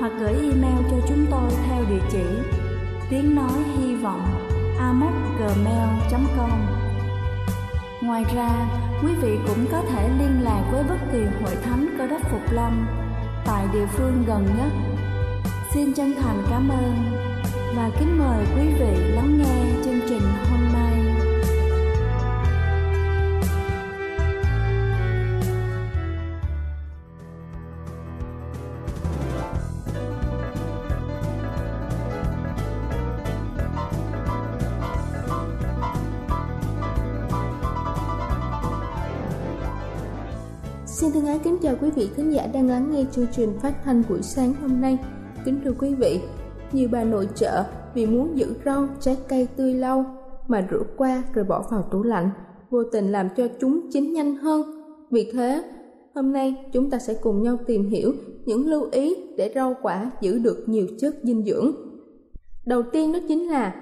hoặc gửi email cho chúng tôi theo địa chỉ tiếng nói hy vọng amogmail.com. Ngoài ra, quý vị cũng có thể liên lạc với bất kỳ hội thánh cơ đốc Phục Lâm tại địa phương gần nhất. Xin chân thành cảm ơn và kính mời quý vị lắng nghe chương trình Xin thân ái kính chào quý vị khán giả đang lắng nghe chương trình phát thanh buổi sáng hôm nay. Kính thưa quý vị, nhiều bà nội trợ vì muốn giữ rau, trái cây tươi lâu mà rửa qua rồi bỏ vào tủ lạnh, vô tình làm cho chúng chín nhanh hơn. Vì thế, hôm nay chúng ta sẽ cùng nhau tìm hiểu những lưu ý để rau quả giữ được nhiều chất dinh dưỡng. Đầu tiên đó chính là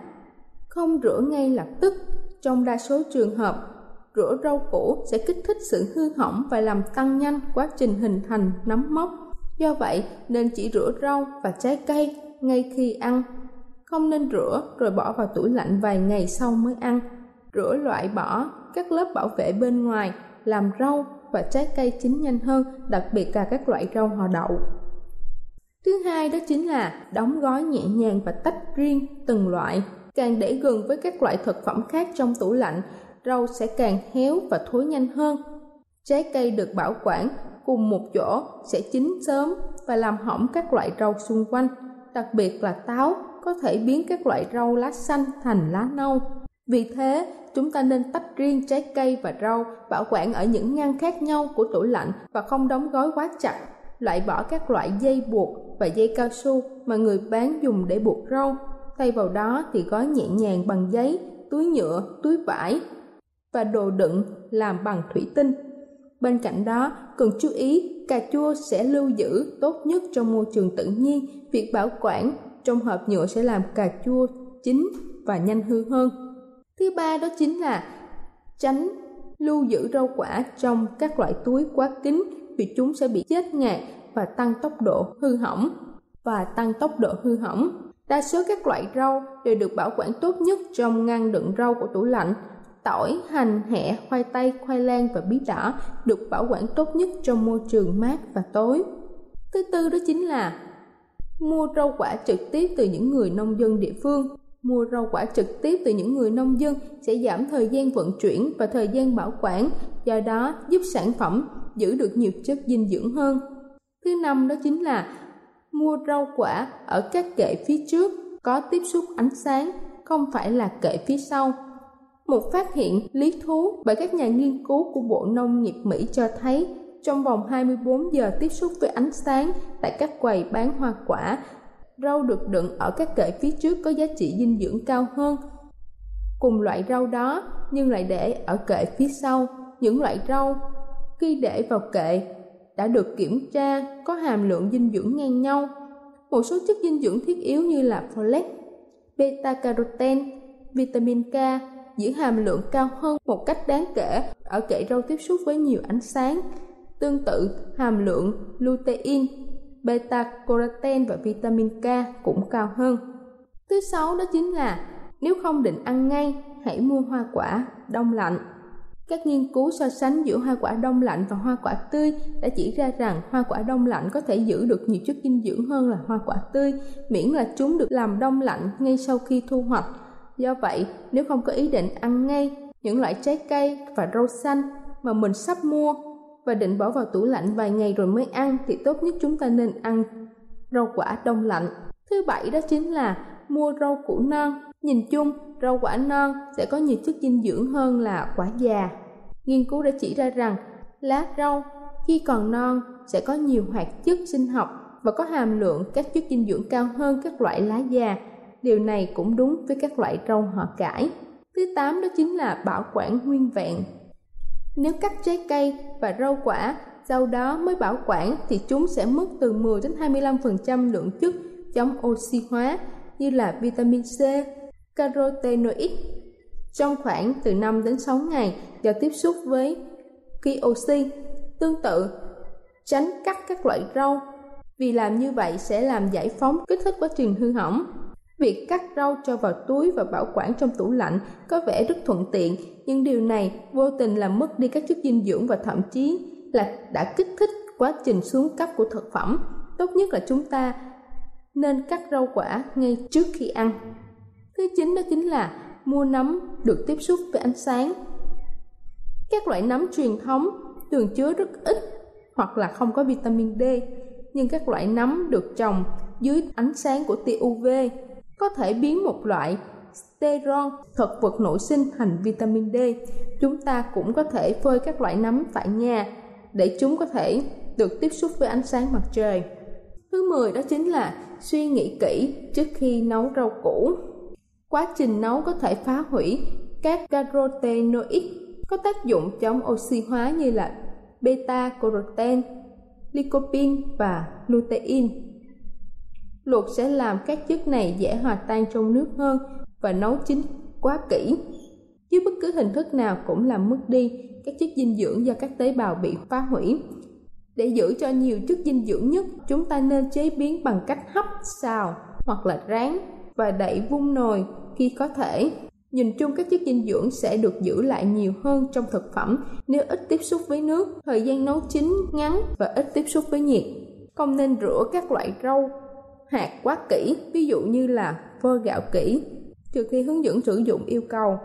không rửa ngay lập tức. Trong đa số trường hợp, rửa rau củ sẽ kích thích sự hư hỏng và làm tăng nhanh quá trình hình thành nấm mốc. Do vậy, nên chỉ rửa rau và trái cây ngay khi ăn. Không nên rửa rồi bỏ vào tủ lạnh vài ngày sau mới ăn. Rửa loại bỏ các lớp bảo vệ bên ngoài, làm rau và trái cây chín nhanh hơn, đặc biệt là các loại rau họ đậu. Thứ hai đó chính là đóng gói nhẹ nhàng và tách riêng từng loại. Càng để gần với các loại thực phẩm khác trong tủ lạnh rau sẽ càng héo và thối nhanh hơn. Trái cây được bảo quản cùng một chỗ sẽ chín sớm và làm hỏng các loại rau xung quanh, đặc biệt là táo có thể biến các loại rau lá xanh thành lá nâu. Vì thế, chúng ta nên tách riêng trái cây và rau bảo quản ở những ngăn khác nhau của tủ lạnh và không đóng gói quá chặt, loại bỏ các loại dây buộc và dây cao su mà người bán dùng để buộc rau. Thay vào đó thì gói nhẹ nhàng bằng giấy, túi nhựa, túi vải và đồ đựng làm bằng thủy tinh. Bên cạnh đó, cần chú ý cà chua sẽ lưu giữ tốt nhất trong môi trường tự nhiên. Việc bảo quản trong hộp nhựa sẽ làm cà chua chín và nhanh hư hơn. Thứ ba đó chính là tránh lưu giữ rau quả trong các loại túi quá kín vì chúng sẽ bị chết ngạt và tăng tốc độ hư hỏng và tăng tốc độ hư hỏng. Đa số các loại rau đều được bảo quản tốt nhất trong ngăn đựng rau của tủ lạnh tỏi, hành, hẹ, khoai tây, khoai lang và bí đỏ được bảo quản tốt nhất trong môi trường mát và tối. Thứ tư đó chính là mua rau quả trực tiếp từ những người nông dân địa phương. Mua rau quả trực tiếp từ những người nông dân sẽ giảm thời gian vận chuyển và thời gian bảo quản, do đó giúp sản phẩm giữ được nhiều chất dinh dưỡng hơn. Thứ năm đó chính là mua rau quả ở các kệ phía trước có tiếp xúc ánh sáng, không phải là kệ phía sau một phát hiện lý thú bởi các nhà nghiên cứu của Bộ Nông nghiệp Mỹ cho thấy trong vòng 24 giờ tiếp xúc với ánh sáng tại các quầy bán hoa quả, rau được đựng ở các kệ phía trước có giá trị dinh dưỡng cao hơn. Cùng loại rau đó nhưng lại để ở kệ phía sau, những loại rau khi để vào kệ đã được kiểm tra có hàm lượng dinh dưỡng ngang nhau. Một số chất dinh dưỡng thiết yếu như là folate, beta carotene, vitamin K giữ hàm lượng cao hơn một cách đáng kể ở kệ rau tiếp xúc với nhiều ánh sáng. Tương tự, hàm lượng lutein, beta-carotene và vitamin K cũng cao hơn. Thứ sáu đó chính là nếu không định ăn ngay, hãy mua hoa quả đông lạnh. Các nghiên cứu so sánh giữa hoa quả đông lạnh và hoa quả tươi đã chỉ ra rằng hoa quả đông lạnh có thể giữ được nhiều chất dinh dưỡng hơn là hoa quả tươi, miễn là chúng được làm đông lạnh ngay sau khi thu hoạch. Do vậy, nếu không có ý định ăn ngay những loại trái cây và rau xanh mà mình sắp mua và định bỏ vào tủ lạnh vài ngày rồi mới ăn thì tốt nhất chúng ta nên ăn rau quả đông lạnh. Thứ bảy đó chính là mua rau củ non. Nhìn chung, rau quả non sẽ có nhiều chất dinh dưỡng hơn là quả già. Nghiên cứu đã chỉ ra rằng lá rau khi còn non sẽ có nhiều hoạt chất sinh học và có hàm lượng các chất dinh dưỡng cao hơn các loại lá già. Điều này cũng đúng với các loại rau họ cải. Thứ tám đó chính là bảo quản nguyên vẹn. Nếu cắt trái cây và rau quả sau đó mới bảo quản thì chúng sẽ mất từ 10 đến 25% lượng chất chống oxy hóa như là vitamin C, carotenoid trong khoảng từ 5 đến 6 ngày do tiếp xúc với khí oxy. Tương tự, tránh cắt các loại rau vì làm như vậy sẽ làm giải phóng kích thích quá trình hư hỏng. Việc cắt rau cho vào túi và bảo quản trong tủ lạnh có vẻ rất thuận tiện, nhưng điều này vô tình làm mất đi các chất dinh dưỡng và thậm chí là đã kích thích quá trình xuống cấp của thực phẩm. Tốt nhất là chúng ta nên cắt rau quả ngay trước khi ăn. Thứ chín đó chính là mua nấm được tiếp xúc với ánh sáng. Các loại nấm truyền thống thường chứa rất ít hoặc là không có vitamin D, nhưng các loại nấm được trồng dưới ánh sáng của tia UV có thể biến một loại steron thực vật nội sinh thành vitamin D. Chúng ta cũng có thể phơi các loại nấm tại nhà để chúng có thể được tiếp xúc với ánh sáng mặt trời. Thứ 10 đó chính là suy nghĩ kỹ trước khi nấu rau củ. Quá trình nấu có thể phá hủy các carotenoid có tác dụng chống oxy hóa như là beta carotene, lycopene và lutein. Luộc sẽ làm các chất này dễ hòa tan trong nước hơn và nấu chín quá kỹ. Chứ bất cứ hình thức nào cũng làm mất đi các chất dinh dưỡng do các tế bào bị phá hủy. Để giữ cho nhiều chất dinh dưỡng nhất, chúng ta nên chế biến bằng cách hấp, xào hoặc là rán và đậy vung nồi khi có thể. Nhìn chung các chất dinh dưỡng sẽ được giữ lại nhiều hơn trong thực phẩm nếu ít tiếp xúc với nước, thời gian nấu chín ngắn và ít tiếp xúc với nhiệt. Không nên rửa các loại rau, hạt quá kỹ, ví dụ như là vo gạo kỹ, trừ khi hướng dẫn sử dụng yêu cầu.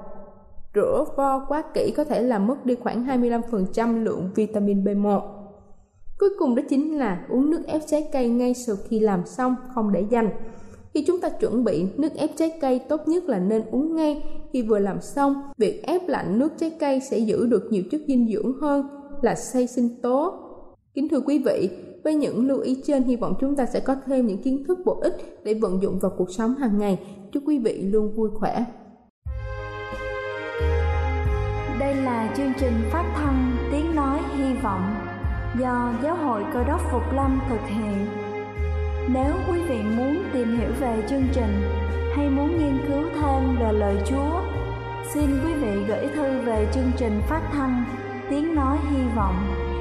Rửa vo quá kỹ có thể làm mất đi khoảng 25% lượng vitamin B1. Cuối cùng đó chính là uống nước ép trái cây ngay sau khi làm xong, không để dành. Khi chúng ta chuẩn bị nước ép trái cây tốt nhất là nên uống ngay khi vừa làm xong. Việc ép lạnh nước trái cây sẽ giữ được nhiều chất dinh dưỡng hơn là xây sinh tố. Kính thưa quý vị, với những lưu ý trên hy vọng chúng ta sẽ có thêm những kiến thức bổ ích để vận dụng vào cuộc sống hàng ngày. Chúc quý vị luôn vui khỏe. Đây là chương trình phát thanh Tiếng Nói Hy Vọng do Giáo hội Cơ đốc Phục Lâm thực hiện. Nếu quý vị muốn tìm hiểu về chương trình hay muốn nghiên cứu thêm về lời Chúa, xin quý vị gửi thư về chương trình phát thanh Tiếng Nói Hy Vọng,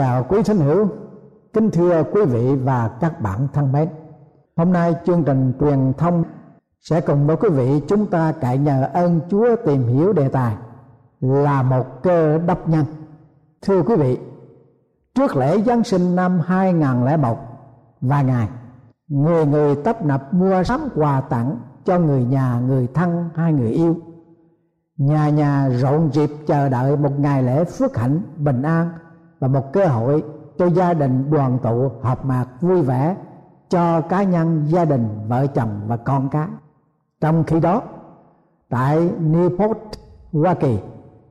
Chào quý thính hữu, kính thưa quý vị và các bạn thân mến. Hôm nay chương trình truyền thông sẽ cùng với quý vị chúng ta cậy nhờ ơn Chúa tìm hiểu đề tài là một cơ đốc nhân. Thưa quý vị, trước lễ Giáng sinh năm 2001 và ngày người người tấp nập mua sắm quà tặng cho người nhà, người thân hai người yêu. Nhà nhà rộn rịp chờ đợi một ngày lễ phước hạnh, bình an và một cơ hội cho gia đình đoàn tụ họp mặt vui vẻ, cho cá nhân, gia đình, vợ chồng và con cái. Trong khi đó, tại Newport, Hoa Kỳ,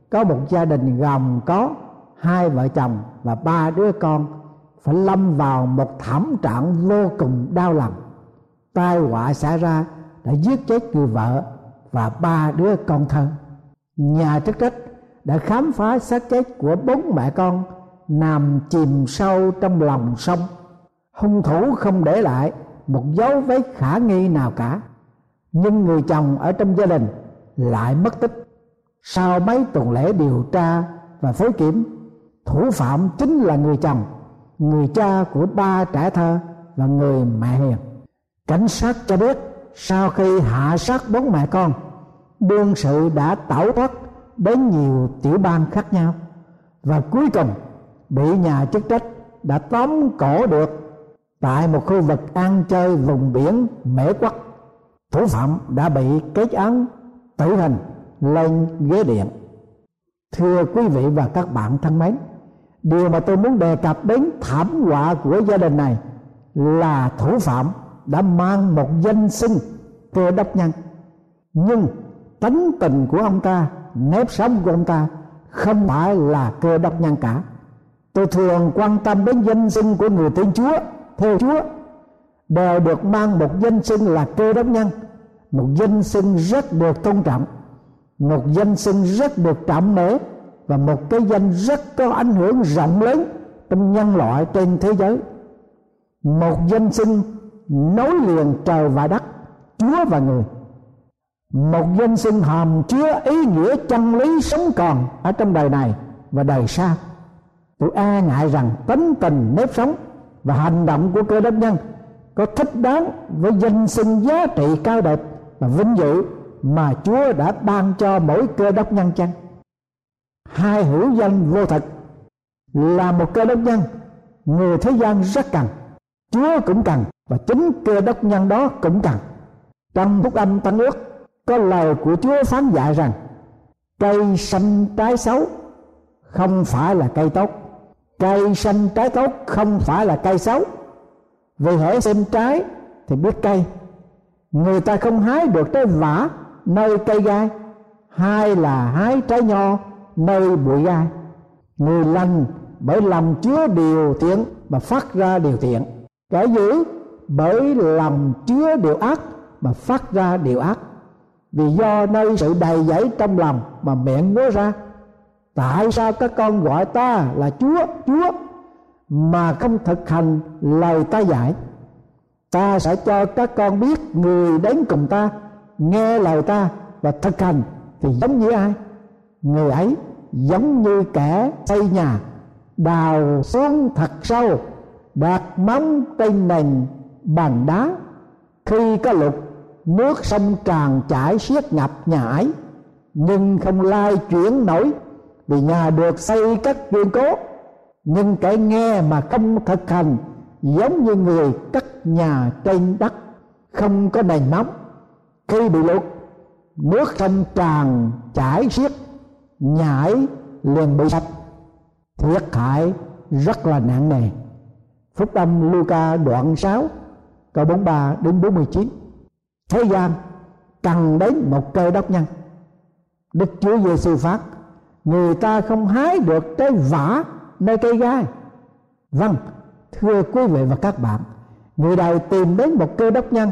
có một gia đình gồm có hai vợ chồng và ba đứa con phải lâm vào một thảm trạng vô cùng đau lòng. Tai họa xảy ra đã giết chết người vợ và ba đứa con thân nhà chức trách đã khám phá xác chết của bốn mẹ con nằm chìm sâu trong lòng sông. Hung thủ không để lại một dấu vết khả nghi nào cả. Nhưng người chồng ở trong gia đình lại mất tích. Sau mấy tuần lễ điều tra và phối kiểm, thủ phạm chính là người chồng, người cha của ba trẻ thơ và người mẹ hiền. Cảnh sát cho biết sau khi hạ sát bốn mẹ con, đương sự đã tẩu thoát đến nhiều tiểu bang khác nhau. Và cuối cùng bị nhà chức trách đã tóm cổ được tại một khu vực ăn chơi vùng biển mễ quắc. Thủ phạm đã bị kết án, tử hình, lên ghế điện. Thưa quý vị và các bạn thân mến, điều mà tôi muốn đề cập đến thảm họa của gia đình này là thủ phạm đã mang một danh xưng cơ đốc nhân. Nhưng tánh tình của ông ta, nếp sống của ông ta không phải là cơ đốc nhân cả tôi thường quan tâm đến danh sinh của người tin chúa. Theo chúa, đều được mang một danh sinh là cơ đốc nhân, một danh sinh rất được tôn trọng, một danh sinh rất được trọng nể và một cái danh rất có ảnh hưởng rộng lớn trong nhân loại trên thế giới. Một danh sinh nối liền trời và đất, chúa và người. Một danh sinh hàm chứa ý nghĩa chân lý sống còn ở trong đời này và đời sau tôi e ngại rằng tính tình nếp sống và hành động của cơ đốc nhân có thích đáng với danh sinh giá trị cao đẹp và vinh dự mà Chúa đã ban cho mỗi cơ đốc nhân chăng? Hai hữu danh vô thực là một cơ đốc nhân, người thế gian rất cần, Chúa cũng cần và chính cơ đốc nhân đó cũng cần trong phúc âm tăng ước, có lời của Chúa phán dạy rằng, cây xanh trái xấu không phải là cây tốt cây xanh trái tốt không phải là cây xấu. Vì hễ xem trái thì biết cây. Người ta không hái được trái vả, nơi cây gai. Hai là hái trái nho, nơi bụi gai. Người lành bởi lòng chứa điều thiện mà phát ra điều thiện. Kẻ dữ bởi lòng chứa điều ác mà phát ra điều ác. Vì do nơi sự đầy dẫy trong lòng mà miệng nói ra tại sao các con gọi ta là chúa? Chúa mà không thực hành lời ta dạy. Ta sẽ cho các con biết người đến cùng ta, nghe lời ta và thực hành thì giống như ai? Người ấy giống như kẻ xây nhà, đào xuống thật sâu, đặt móng trên nền bằng đá. Khi có lục, nước sông tràn chảy xiết ngập nhà ấy, nhưng không lai chuyển nổi vì nhà được xây cách kiên cố. Nhưng cái nghe mà không thực hành, giống như người cất nhà trên đất, không có nền móng. Khi bị lụt nước sông tràn chảy xiết, nhảy liền bị sạch thiệt hại rất là nặng nề. Phúc âm Luca đoạn 6 câu 43 đến 49 thế gian cần đến một cơ đốc nhân. Đức Chúa Giêsu phát người ta không hái được trái vả nơi cây gai. Vâng thưa quý vị và các bạn, người đời tìm đến một cơ đốc nhân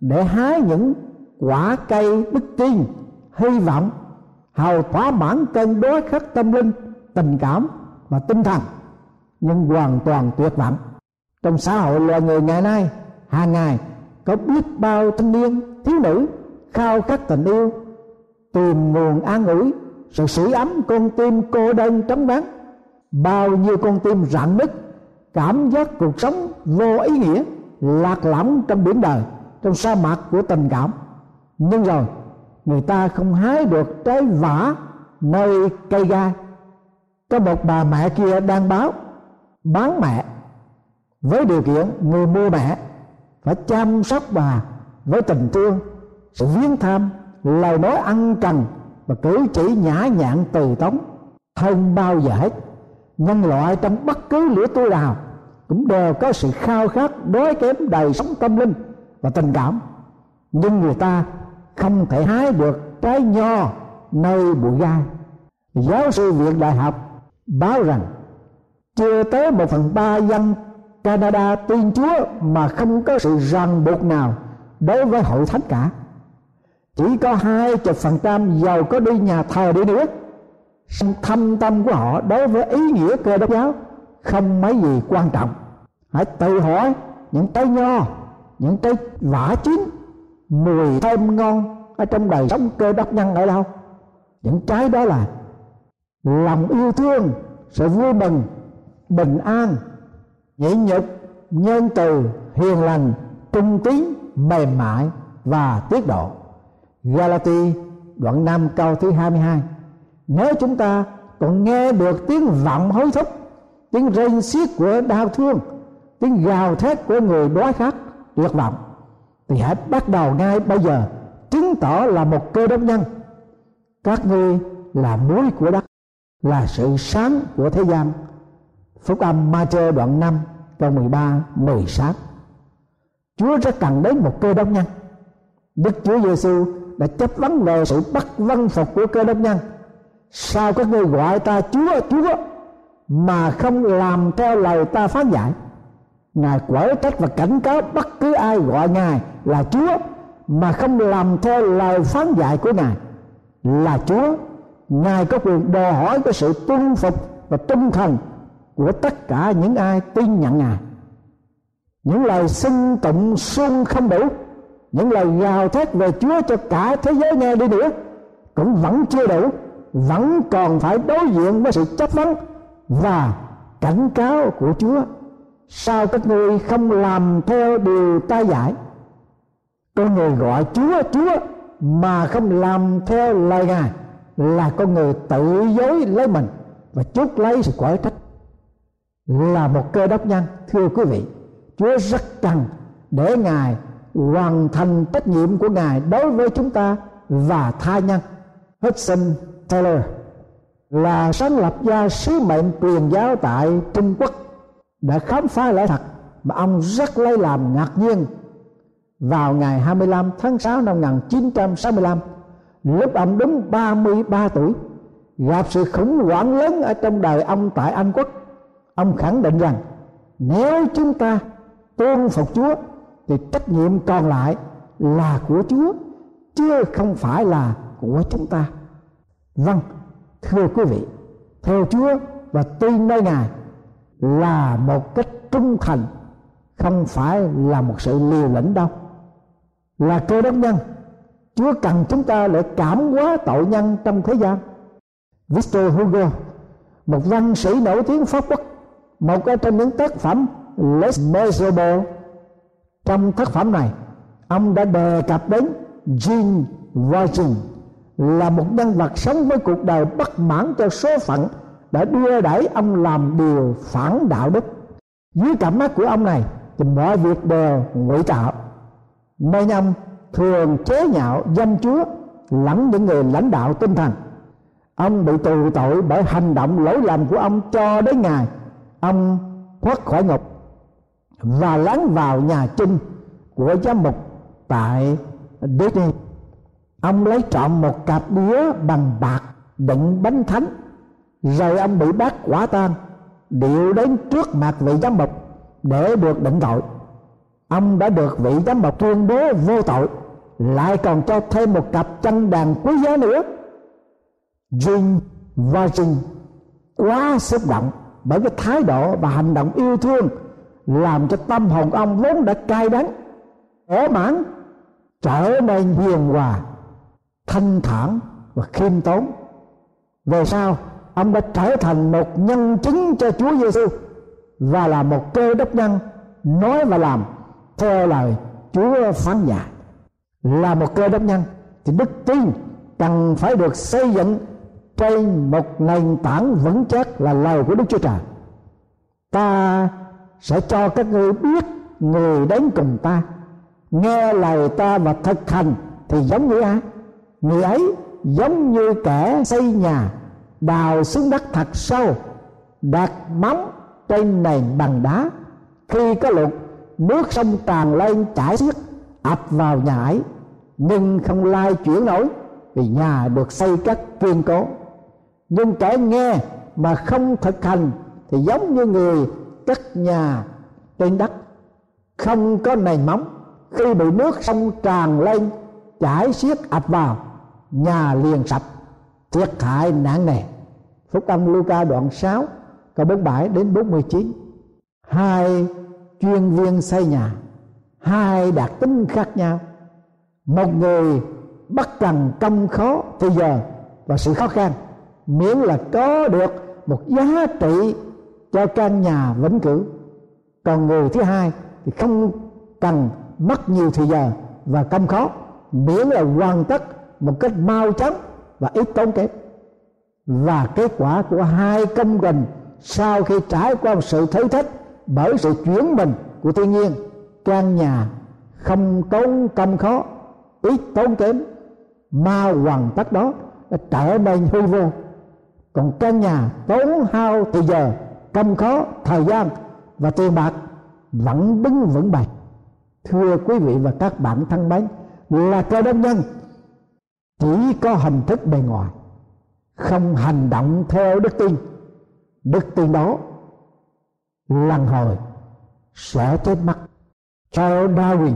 để hái những quả cây đức tin, hy vọng hầu thỏa mãn cơn đối khắc tâm linh, tình cảm và tinh thần, nhưng hoàn toàn tuyệt vọng. Trong xã hội loài người ngày nay, hàng ngày có biết bao thanh niên, thiếu nữ khao khát tình yêu, tìm nguồn an ủi sự sưởi ấm con tim cô đơn trống vắng. Bao nhiêu con tim rạn nứt, cảm giác cuộc sống vô ý nghĩa, lạc lõng trong biển đời, trong sa mạc của tình cảm. Nhưng rồi, người ta không hái được trái vả nơi cây gai. Có một bà mẹ kia đang báo, bán mẹ với điều kiện người mua mẹ phải chăm sóc bà với tình thương, sự viếng thăm, lời nói ăn cần và cử chỉ nhã nhặn từ tống hơn bao giờ hết. Nhân loại trong bất cứ lứa tuổi nào cũng đều có sự khao khát, đói kém đời sống tâm linh và tình cảm. Nhưng người ta không thể hái được trái nho nơi bụi gai. Giáo sư viện đại học báo rằng, chưa tới một phần ba dân Canada tin Chúa mà không có sự ràng buộc nào đối với hội thánh cả chỉ có hai chục phần trăm giàu có đi nhà thờ đi nữa. Thâm tâm của họ đối với ý nghĩa cơ đốc giáo không mấy gì quan trọng. Hãy tự hỏi những trái nho, những trái vả chín, mùi thơm ngon ở trong đời sống cơ đốc nhân ở đâu. Những trái đó là lòng yêu thương, sự vui mừng, bình an nhịn nhục, nhân từ, hiền lành, trung tín, mềm mại và tiết độ. Galati, đoạn 5 câu thứ 22 Nếu chúng ta còn nghe được tiếng vọng hối thúc, Tiếng rên xiết của đau thương, Tiếng gào thét của người đói khát, tuyệt vọng, Thì hãy bắt đầu ngay bây giờ Chứng tỏ là một cơ đốc nhân. Các ngươi là muối của đất, Là sự sáng của thế gian. Phúc âm Ma-chơ đoạn 5 câu 13 16 Chúa rất cần đến một cơ đốc nhân. Đức Chúa Giêsu đã chấp vấn về sự bất văn phục của cơ đốc nhân. Sao các ngươi gọi ta chúa chúa, mà không làm theo lời ta phán dạy? Ngài quở trách và cảnh cáo bất cứ ai gọi ngài là chúa, mà không làm theo lời phán dạy của ngài là chúa. Ngài có quyền đòi hỏi cái sự tuân phục và trung thành của tất cả những ai tin nhận ngài. Những lời xưng tụng xuân không đủ những lời gào thét về Chúa cho cả thế giới nghe đi nữa, cũng vẫn chưa đủ, vẫn còn phải đối diện với sự chất vấn và cảnh cáo của Chúa. Sao các ngươi không làm theo điều ta dạy, con người gọi Chúa Chúa, mà không làm theo lời Ngài là con người tự dối lấy mình và chốt lấy sự quở trách. Là một cơ đốc nhân, thưa quý vị, Chúa rất cần để Ngài hoàn thành trách nhiệm của ngài đối với chúng ta và tha nhân. Hudson Taylor là sáng lập ra sứ mệnh truyền giáo tại Trung Quốc, đã khám phá lẽ thật mà ông rất lấy làm ngạc nhiên. Vào ngày 25 tháng 6 năm 1965 lúc ông đúng 33 tuổi, gặp sự khủng hoảng lớn ở trong đời ông tại Anh Quốc, ông khẳng định rằng nếu chúng ta tôn phục Chúa thì trách nhiệm còn lại là của Chúa, chứ không phải là của chúng ta. Vâng thưa quý vị, theo chúa và tin nơi ngài là một cách trung thành, không phải là một sự liều lĩnh đâu. Là cơ đốc nhân, chúa cần chúng ta để cảm hóa tội nhân trong thế gian. Victor hugo, một văn sĩ nổi tiếng pháp quốc, một trong những tác phẩm Les Miserables trong tác phẩm này, ông đã đề cập đến Jean Virgin, là một nhân vật sống với cuộc đời bất mãn cho số phận đã đưa đẩy ông làm điều phản đạo đức. Dưới cặp mắt của ông này thì mọi việc đều ngụy tạo. Nên ông thường chế nhạo danh chúa, lẫn những người lãnh đạo tinh thần. Ông bị tù tội bởi hành động lỗi lầm của ông cho đến ngày ông thoát khỏi ngục và lắng vào nhà chung của giám mục tại Disney. Ông lấy trộm một cặp đĩa bằng bạc đựng bánh thánh rồi ông bị bắt quả tang, điệu đến trước mặt vị giám mục để được định tội. Ông đã được vị giám mục tuyên bố vô tội, lại còn cho thêm một cặp chân đàn quý giá nữa. Jim Virgin quá xúc động bởi cái thái độ và hành động yêu thương làm cho tâm hồn ông vốn đã cay đắng ổ mãn, trở nên hiền hòa, thanh thản và khiêm tốn. Về sau, ông đã trở thành một nhân chứng cho Chúa Giêsu và là một cơ đốc nhân nói và làm theo lời Chúa phán dạy. Là một cơ đốc nhân thì đức tin cần phải được xây dựng trên một nền tảng vững chắc là lời của Đức Chúa Trời. Ta sẽ cho các ngươi biết người đến cùng ta. Nghe lời ta và thực hành thì giống như ai? Người ấy giống như kẻ xây nhà, đào xuống đất thật sâu, đặt móng trên nền bằng đá. Khi có lụt nước sông tràn lên chảy xiết, ập vào nhà ấy. Nhưng không lai chuyển nổi, vì nhà được xây cất kiên cố. Nhưng kẻ nghe mà không thực hành thì giống như người cất nhà trên đất không có nền móng. Khi bị nước sông tràn lên, chảy xiết ập vào, nhà liền sập, thiệt hại nặng nề. Phúc âm Luca đoạn 6 câu 47 đến 49 hai chuyên viên xây nhà, hai đặc tính khác nhau. Một người bất cần công khó thì giờ và sự khó khăn, miễn là có được một giá trị cho căn nhà vĩnh cửu còn người thứ hai thì không cần mất nhiều thời giờ và công khó, miễn là hoàn tất một cách mau chóng và ít tốn kém. Và kết quả của hai công trình sau khi trải qua một sự thử thách bởi sự chuyển mình của thiên nhiên căn nhà không tốn công khó, ít tốn kém, mau hoàn tất đó đã trở nên hư vô. Còn căn nhà tốn hao thời giờ công khó thời gian và tiền bạc, vẫn đứng vững bạch thưa quý vị và các bạn thân mến, là cơ đốc nhân chỉ có hình thức bề ngoài, không hành động theo đức tin. Đức tin đó lần hồi sẽ chết mất. Charles Darwin,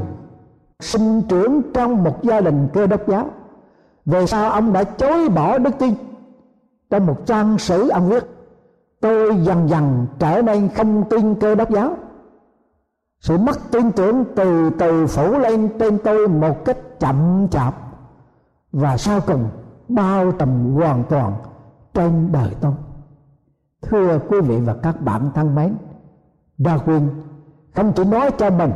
sinh trưởng trong một gia đình cơ đốc giáo, về sau ông đã chối bỏ đức tin trong một trang sử ông viết tôi dần dần trở nên không tin cơ đốc giáo. Sự mất tin tưởng từ từ phủ lên trên tôi một cách chậm chạp. Và sau cùng, bao trùm hoàn toàn trên đời tôi. Thưa quý vị và các bạn thân mến Darwin không chỉ nói cho mình,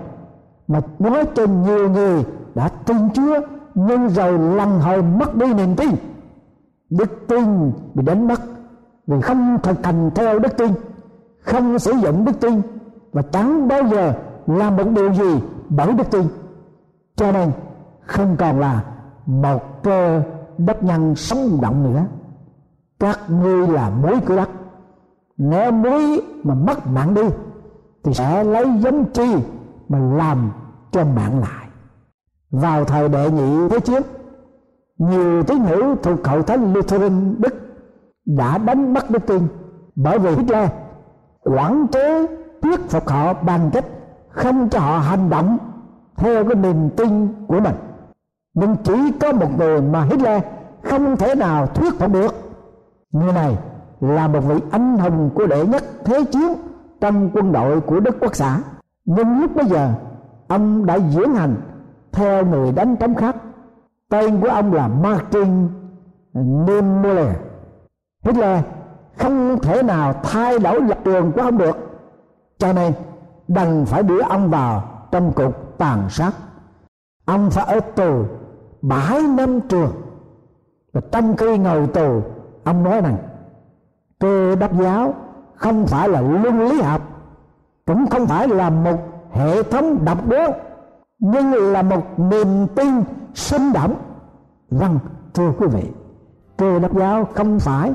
mà nói cho nhiều người đã tin Chúa, nhưng rồi lần hồi mất đi niềm tin, đức tin bị đánh mất vì không thực hành theo đức tin, không sử dụng đức tin và chẳng bao giờ làm một điều gì bởi đức tin. Cho nên không còn là một cơ đất nhân sống động nữa. Các ngươi là muối của đất. Nếu muối mà mất mạng đi, thì sẽ lấy giống chi mà làm cho mạng lại. Vào thời đệ nhị thế chiến, nhiều tín hữu thuộc hậu thánh Lutheran Đức đã đánh mất đức tin. Bởi vì Hitler quản chế, thuyết phục họ bằng cách không cho họ hành động theo cái niềm tin của mình. Nhưng chỉ có một người mà Hitler không thể nào thuyết phục được. Người này là một vị anh hùng của đệ nhất thế chiến trong quân đội của Đức Quốc xã. Nhưng lúc bây giờ, ông đã diễn hành theo người đánh trống khác. Tên của ông là Martin Niemöller Hitler không thể nào thay đổi lập trường của ông được. Cho nên đành phải đưa ông vào trong cục tàn sát. Ông phải ở tù bảy năm trường. Và trong khi ngồi tù, ông nói rằng, cơ đốc giáo không phải là luân lý học, cũng không phải là một hệ thống độc đoán nhưng là một niềm tin sinh động. Vâng thưa quý vị, cơ đốc giáo không phải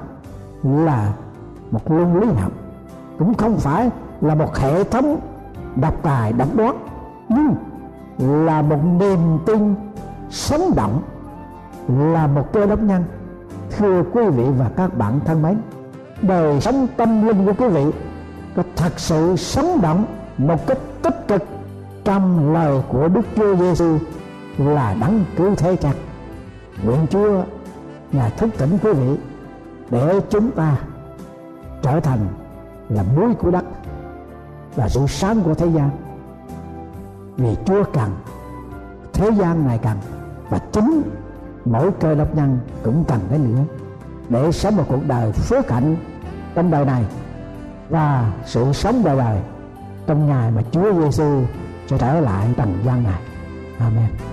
là một luân lý học. Cũng không phải là một hệ thống độc tài, độc đoán, nhưng là một niềm tin sống động, là một cơ đốc nhân. Thưa quý vị và các bạn thân mến, đời sống tâm linh của quý vị có thật sự sống động một cách tích cực trong lời của Đức Chúa Giêsu là đấng cứu thế chặt nguyện Chúa, ngài thức tỉnh quý vị để chúng ta trở thành là muối của đất là sự sáng của thế gian vì Chúa cần thế gian này cần và chính mỗi cơ đốc nhân cũng cần cái nữa để sống một cuộc đời phước hạnh trong đời này và sự sống đời đời trong ngày mà Chúa Giêsu sẽ trở lại trần gian này. Amen.